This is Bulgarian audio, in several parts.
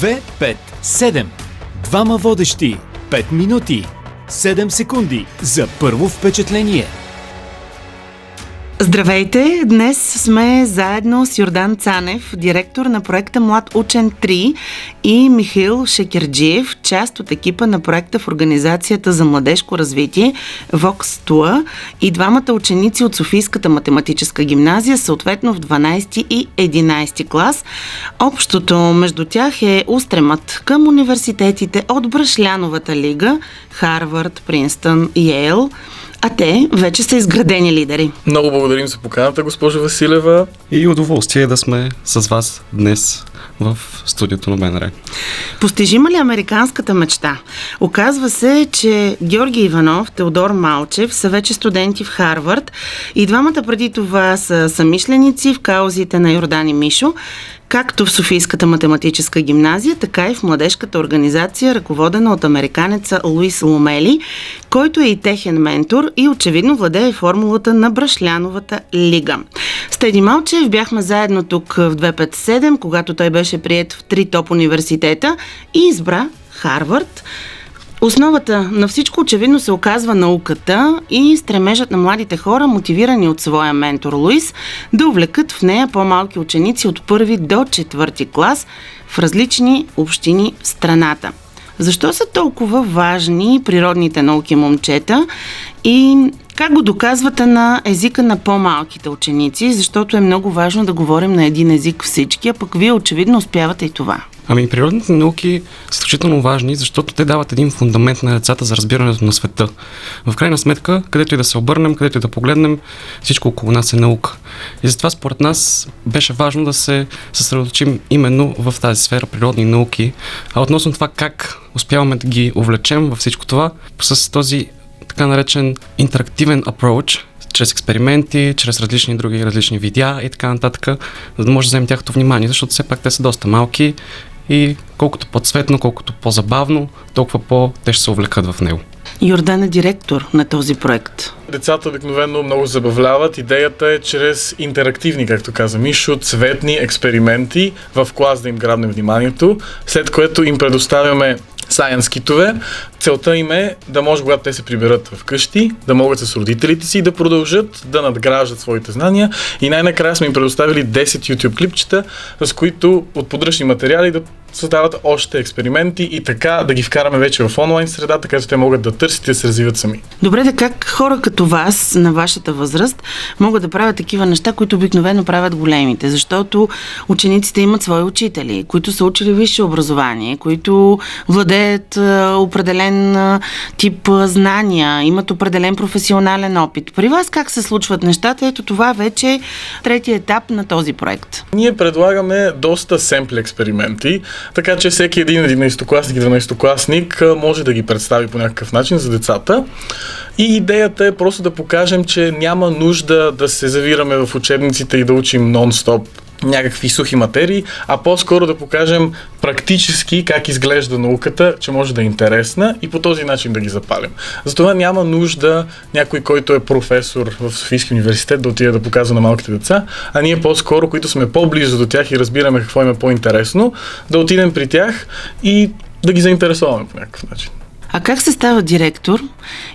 2, 5, 7. Двама водещи. 5 минути. 7 секунди за първо впечатление. Здравейте! Днес сме заедно с Йордан Цанев, директор на проекта Млад учен 3 и Михаил Шекерджиев, част от екипа на проекта в Организацията за младежко развитие Vox Туа и двамата ученици от Софийската математическа гимназия, съответно в 12 и 11 клас. Общото между тях е устремът към университетите от Брашляновата лига, Харвард, Принстън, Йейл – а те вече са изградени лидери. Много благодарим за поканата, госпожо Василева. И удоволствие да сме с вас днес в студиото на БНР. Постижима ли американската мечта? Оказва се, че Георги Иванов, Теодор Малчев са вече студенти в Харвард и двамата преди това са самишленици в каузите на Йордан и Мишо, както в Софийската математическа гимназия, така и в младежката организация, ръководена от американеца Луис Ломели, който е и техен ментор и очевидно владее формулата на Брашляновата лига. С Теди Малчев бяхме заедно тук в 257, когато той беше прият в три топ университета и избра Харвард. Основата на всичко очевидно се оказва науката и стремежът на младите хора, мотивирани от своя ментор Луис, да увлекат в нея по-малки ученици от първи до четвърти клас в различни общини в страната. Защо са толкова важни природните науки момчета и как го доказвате на езика на по-малките ученици, защото е много важно да говорим на един език всички, а пък вие очевидно успявате и това. Ами природните науки са изключително важни, защото те дават един фундамент на децата за разбирането на света. В крайна сметка, където и да се обърнем, където и да погледнем, всичко около нас е наука. И затова според нас беше важно да се съсредоточим именно в тази сфера природни науки. А относно това как успяваме да ги увлечем във всичко това, с този така наречен интерактивен approach, чрез експерименти, чрез различни други различни видеа и така нататък, за да може да вземем тяхното внимание, защото все пак те са доста малки и колкото по-цветно, колкото по-забавно, толкова по-те ще се увлекат в него. Йордан е директор на този проект. Децата обикновено много забавляват. Идеята е чрез интерактивни, както каза Мишо, цветни експерименти в клас да им грабнем вниманието, след което им предоставяме Science китове. Целта им е да може, когато те се приберат вкъщи, да могат с родителите си да продължат да надграждат своите знания. И най-накрая сме им предоставили 10 YouTube клипчета, с които от подръчни материали да създават още експерименти и така да ги вкараме вече в онлайн среда, така че те могат да търсят и да се развиват сами. Добре, да как хора като вас, на вашата възраст, могат да правят такива неща, които обикновено правят големите? Защото учениците имат свои учители, които са учили висше образование, които владеят определен тип знания, имат определен професионален опит. При вас как се случват нещата? Ето това вече е третия етап на този проект. Ние предлагаме доста семпли експерименти, така че всеки един 11-класник и 12-класник може да ги представи по някакъв начин за децата. И идеята е просто да покажем, че няма нужда да се завираме в учебниците и да учим нон-стоп някакви сухи материи, а по-скоро да покажем практически как изглежда науката, че може да е интересна и по този начин да ги запалим. Затова няма нужда някой, който е професор в Софийски университет да отиде да показва на малките деца, а ние по-скоро, които сме по-близо до тях и разбираме какво им е по-интересно, да отидем при тях и да ги заинтересуваме по някакъв начин. А как се става директор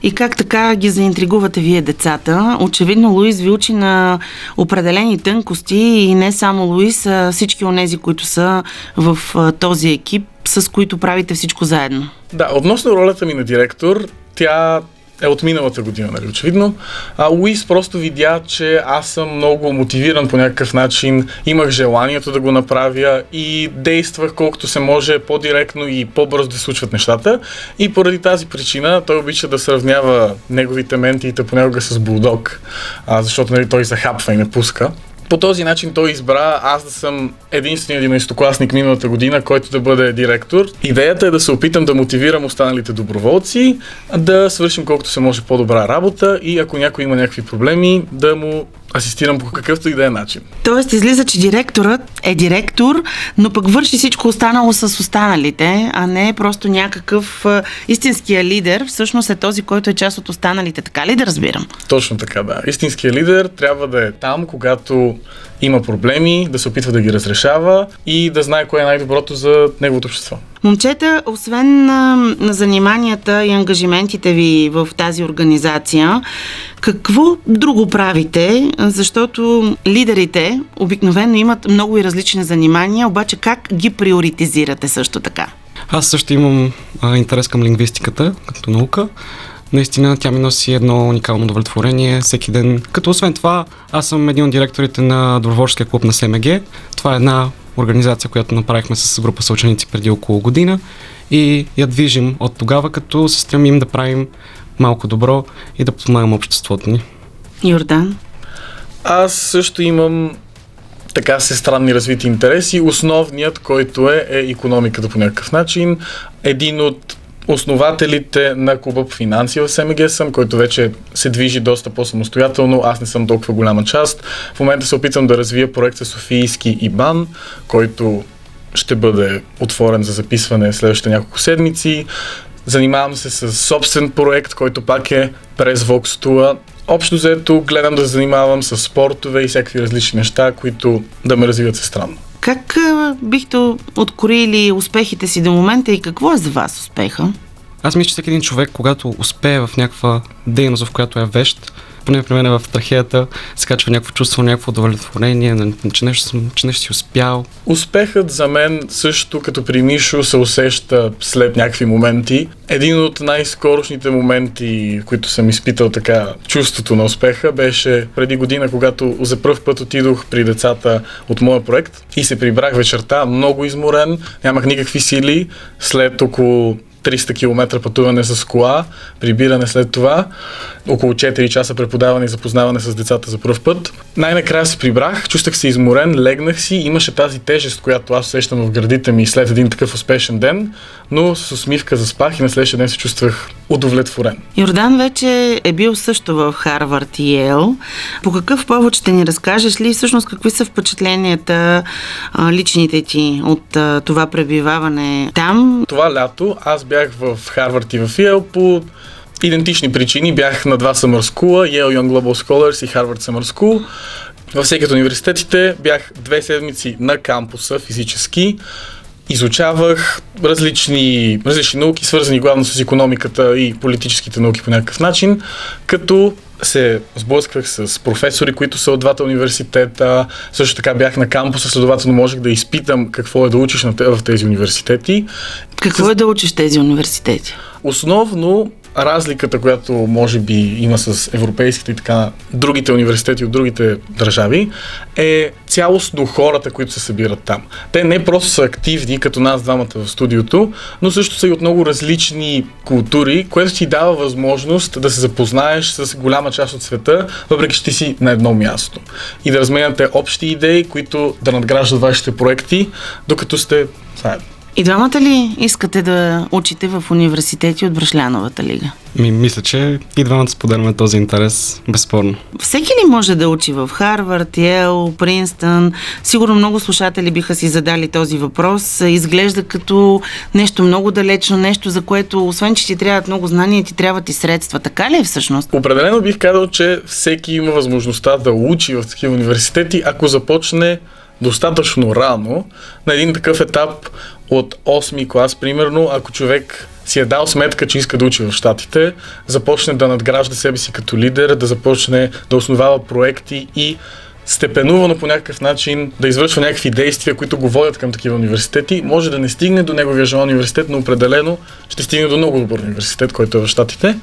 и как така ги заинтригувате вие децата? Очевидно Луис ви учи на определени тънкости и не само Луис, а всички онези, които са в този екип, с които правите всичко заедно. Да, относно ролята ми на директор, тя е от миналата година, нали, очевидно. А Луис просто видя, че аз съм много мотивиран по някакъв начин, имах желанието да го направя и действах колкото се може по-директно и по-бързо да случват нещата. И поради тази причина той обича да сравнява неговите ментиите понякога с булдог, а, защото нали, той захапва и не пуска. По този начин той избра аз да съм единственият единайстокласник миналата година, който да бъде директор. Идеята е да се опитам да мотивирам останалите доброволци, да свършим колкото се може по-добра работа и ако някой има някакви проблеми, да му асистирам по какъвто и да е начин. Тоест излиза, че директорът е директор, но пък върши всичко останало с останалите, а не просто някакъв истинския лидер, всъщност е този, който е част от останалите. Така ли да разбирам? Точно така, да. Истинския лидер трябва да е там, когато има проблеми, да се опитва да ги разрешава и да знае кое е най-доброто за неговото общество. Момчета, освен на, на заниманията и ангажиментите ви в тази организация, какво друго правите? Защото лидерите обикновено имат много и различни занимания, обаче как ги приоритизирате също така? Аз също имам а, интерес към лингвистиката като наука. Наистина тя ми носи едно уникално удовлетворение всеки ден. Като освен това, аз съм един от директорите на Доброволческия клуб на СМГ. Това е една организация, която направихме с група съученици преди около година и я движим от тогава, като се стремим да правим малко добро и да помагаме обществото ни. Йордан? Аз също имам така се странни развити интереси. Основният, който е, е економиката по някакъв начин. Един от основателите на клуба по финанси в СМГ съм, който вече се движи доста по-самостоятелно. Аз не съм толкова голяма част. В момента се опитвам да развия проекта Софийски ИБАН, който ще бъде отворен за записване следващите няколко седмици. Занимавам се с собствен проект, който пак е през Vox Общо взето гледам да занимавам с спортове и всякакви различни неща, които да ме развиват се странно. Как бихте откорили успехите си до момента и какво е за вас успеха? Аз мисля, че всеки един човек, когато успее в някаква дейност, в която е вещ, поне при мен в трахеята се качва някакво чувство, някакво удовлетворение, че нещо, че нещо си успял. Успехът за мен също като при Мишо се усеща след някакви моменти. Един от най-скорошните моменти, които съм изпитал така чувството на успеха, беше преди година, когато за първ път отидох при децата от моя проект и се прибрах вечерта, много изморен, нямах никакви сили. След около 300 км пътуване с кола, прибиране след това, около 4 часа преподаване и запознаване с децата за първ път. Най-накрая се прибрах, чувствах се изморен, легнах си, имаше тази тежест, която аз усещам в гърдите ми след един такъв успешен ден, но с усмивка заспах и на следващия ден се чувствах удовлетворен. Йордан вече е бил също в Харвард и Ел. По какъв повод ще ни разкажеш ли всъщност какви са впечатленията личните ти от това пребиваване там? Това лято аз бях в Харвард и в Ел по идентични причини. Бях на два Summer School, Yale Young Global Scholars и Harvard Summer School. Във всеки от университетите бях две седмици на кампуса физически. Изучавах различни, различни науки, свързани главно с економиката и политическите науки по някакъв начин, като се сблъсквах с професори, които са от двата университета. Също така бях на кампуса, следователно можех да изпитам какво е да учиш в тези университети. Какво е да учиш тези университети? Основно разликата, която може би има с европейските и така другите университети от другите държави, е цялостно хората, които се събират там. Те не просто са активни, като нас двамата в студиото, но също са и от много различни култури, което ти дава възможност да се запознаеш с голяма част от света, въпреки че ти си на едно място. И да разменяте общи идеи, които да надграждат вашите проекти, докато сте заедно. И двамата ли искате да учите в университети от Брашляновата лига? Ми, мисля, че и двамата споделяме този интерес, безспорно. Всеки ли може да учи в Харвард, Йел, Принстън? Сигурно много слушатели биха си задали този въпрос. Изглежда като нещо много далечно, нещо за което, освен че ти трябват много знания, ти трябват и средства. Така ли е всъщност? Определено бих казал, че всеки има възможността да учи в такива университети, ако започне достатъчно рано на един такъв етап от 8 клас, примерно, ако човек си е дал сметка, че иска да учи в Штатите, започне да надгражда себе си като лидер, да започне да основава проекти и степенувано по някакъв начин да извършва някакви действия, които го водят към такива университети, може да не стигне до неговия желан университет, но определено ще стигне до много добър университет, който е в Штатите.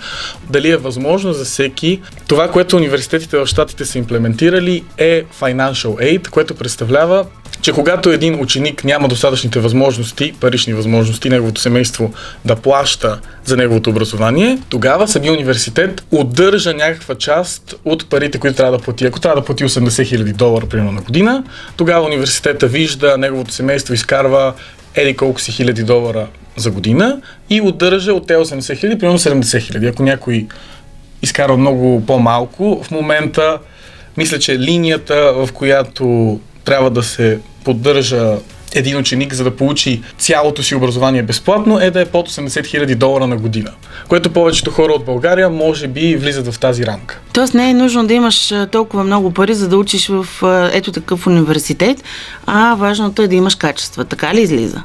Дали е възможно за всеки? Това, което университетите в Штатите са имплементирали е Financial Aid, което представлява че когато един ученик няма достатъчните възможности, парични възможности, неговото семейство да плаща за неговото образование, тогава самия университет удържа някаква част от парите, които трябва да плати. Ако трябва да плати 80 хиляди долара, примерно на година, тогава университета вижда, неговото семейство изкарва еди колко си хиляди долара за година и удържа от те 80 хиляди, примерно 70 хиляди. Ако някой изкарва много по-малко, в момента мисля, че линията, в която трябва да се поддържа един ученик, за да получи цялото си образование безплатно, е да е под 80 000 долара на година. Което повечето хора от България може би влизат в тази рамка. Тоест не е нужно да имаш толкова много пари, за да учиш в ето такъв университет, а важното е да имаш качества. Така ли излиза?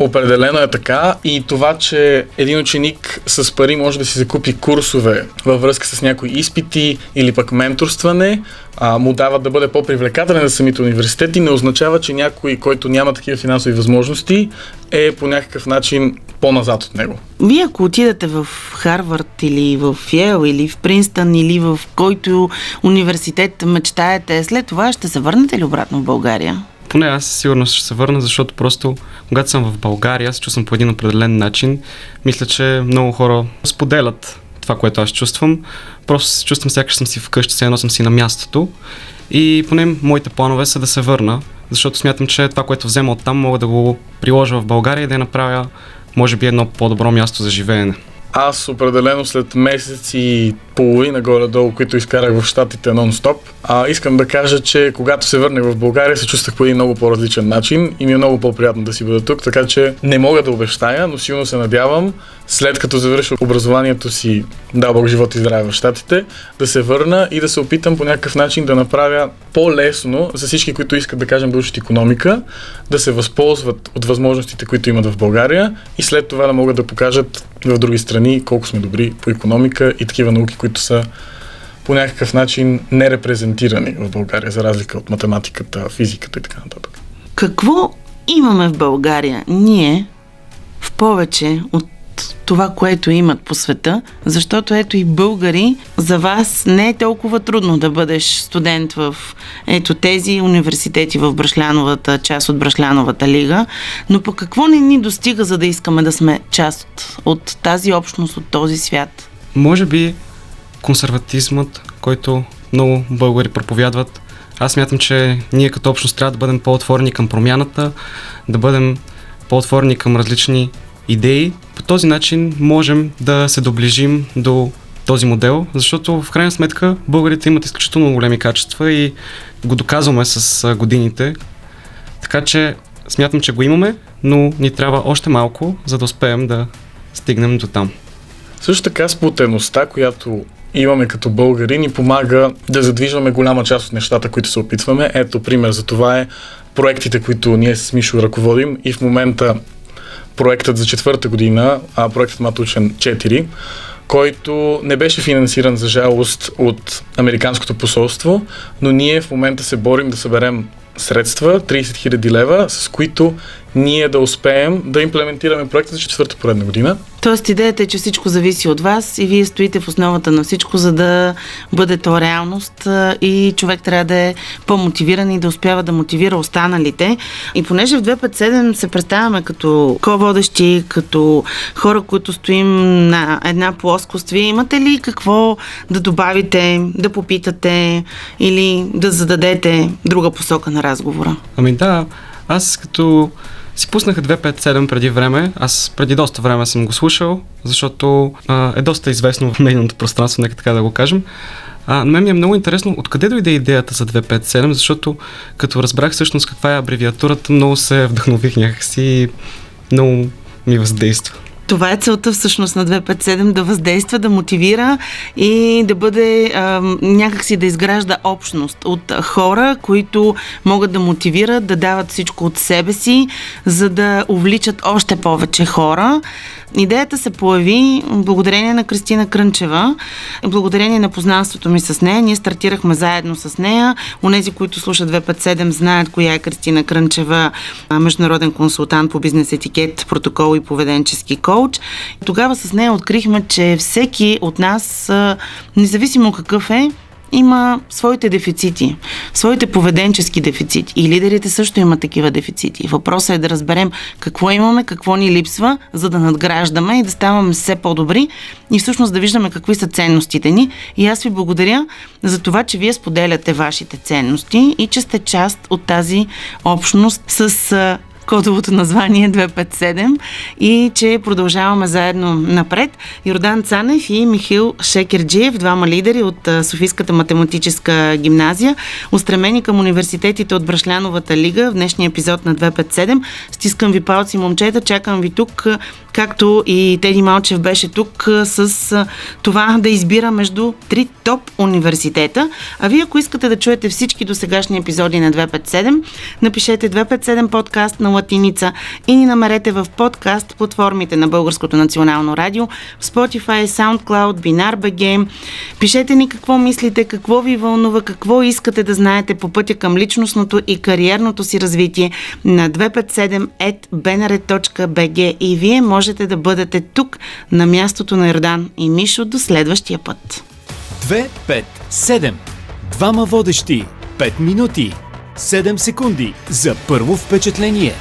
Определено е така и това, че един ученик с пари може да си закупи курсове във връзка с някои изпити или пък менторстване, а, му дават да бъде по-привлекателен за самите университети, не означава, че някой, който няма такива финансови възможности, е по някакъв начин по-назад от него. Вие ако отидете в Харвард или в Йел или в Принстън или в който университет мечтаете, след това ще се върнете ли обратно в България? Поне аз сигурно ще се върна, защото просто когато съм в България, се чувствам по един определен начин. Мисля, че много хора споделят това, което аз чувствам. Просто се чувствам сякаш съм си вкъщи, все едно съм си на мястото. И поне моите планове са да се върна, защото смятам, че това, което взема оттам, мога да го приложа в България и да я направя, може би, едно по-добро място за живеене. Аз определено след месец и половина горе-долу, които изкарах в Штатите нон-стоп, а, искам да кажа, че когато се върнах в България, се чувствах по един много по-различен начин и ми е много по-приятно да си бъда тук, така че не мога да обещая, но силно се надявам, след като завърша образованието си, да Бог живот и здраве в Штатите, да се върна и да се опитам по някакъв начин да направя по-лесно за всички, които искат да кажем да учат економика, да се възползват от възможностите, които имат в България и след това да могат да покажат в други страни колко сме добри по економика и такива науки, които са по някакъв начин нерепрезентирани в България, за разлика от математиката, физиката и така нататък. Какво имаме в България ние в повече от това, което имат по света, защото ето и българи, за вас не е толкова трудно да бъдеш студент в ето тези университети в Брашляновата, част от Брашляновата лига, но по какво не ни достига, за да искаме да сме част от тази общност, от този свят? Може би консерватизмът, който много българи проповядват. Аз мятам, че ние като общност трябва да бъдем по-отворени към промяната, да бъдем по-отворени към различни идеи. По този начин можем да се доближим до този модел, защото в крайна сметка българите имат изключително големи качества и го доказваме с годините. Така че смятам, че го имаме, но ни трябва още малко, за да успеем да стигнем до там. Също така сплутеността, която имаме като българи, ни помага да задвижваме голяма част от нещата, които се опитваме. Ето пример за това е проектите, които ние с Мишо ръководим и в момента проектът за четвърта година, а проектът Матучен 4, който не беше финансиран за жалост от Американското посолство, но ние в момента се борим да съберем средства, 30 000 лева, с които ние да успеем да имплементираме проекта за четвърта поредна година. Тоест идеята е, че всичко зависи от вас и вие стоите в основата на всичко, за да бъде то реалност и човек трябва да е по-мотивиран и да успява да мотивира останалите. И понеже в 257 се представяме като ко-водещи, като хора, които стоим на една плоскост, вие имате ли какво да добавите, да попитате или да зададете друга посока на разговора? Ами да, аз като си пуснаха 257 преди време. Аз преди доста време съм го слушал, защото а, е доста известно в медийното пространство, нека така да го кажем. А, на мен ми е много интересно откъде дойде идеята за 257, защото като разбрах всъщност каква е абревиатурата, много се вдъхнових някакси и много ми въздейства. Това е целта всъщност на 257 да въздейства, да мотивира и да бъде а, някакси да изгражда общност от хора, които могат да мотивират, да дават всичко от себе си, за да увличат още повече хора. Идеята се появи благодарение на Кристина Крънчева, благодарение на познанството ми с нея. Ние стартирахме заедно с нея. Онези, които слушат 257, знаят коя е Кристина Крънчева, международен консултант по бизнес етикет, протокол и поведенчески коуч. Тогава с нея открихме, че всеки от нас, независимо какъв е, има своите дефицити, своите поведенчески дефицити. И лидерите също имат такива дефицити. Въпросът е да разберем какво имаме, какво ни липсва, за да надграждаме и да ставаме все по-добри и всъщност да виждаме какви са ценностите ни. И аз ви благодаря за това, че вие споделяте вашите ценности и че сте част от тази общност с кодовото название 257 и че продължаваме заедно напред. Йордан Цанев и Михил Шекерджиев, двама лидери от Софийската математическа гимназия, устремени към университетите от Брашляновата лига в днешния епизод на 257. Стискам ви палци, момчета, чакам ви тук, както и Теди Малчев беше тук с това да избира между три топ университета. А вие, ако искате да чуете всички до сегашни епизоди на 257, напишете 257 подкаст на латиница и ни намерете в подкаст платформите на Българското национално радио, в Spotify, SoundCloud, BinarBG. Пишете ни какво мислите, какво ви вълнува, какво искате да знаете по пътя към личностното и кариерното си развитие на 257.bnr.bg и вие можете да бъдете тук на мястото на Йордан и Мишо до следващия път. 2-5-7. Двама водещи. 5 минути. 7 секунди за първо впечатление.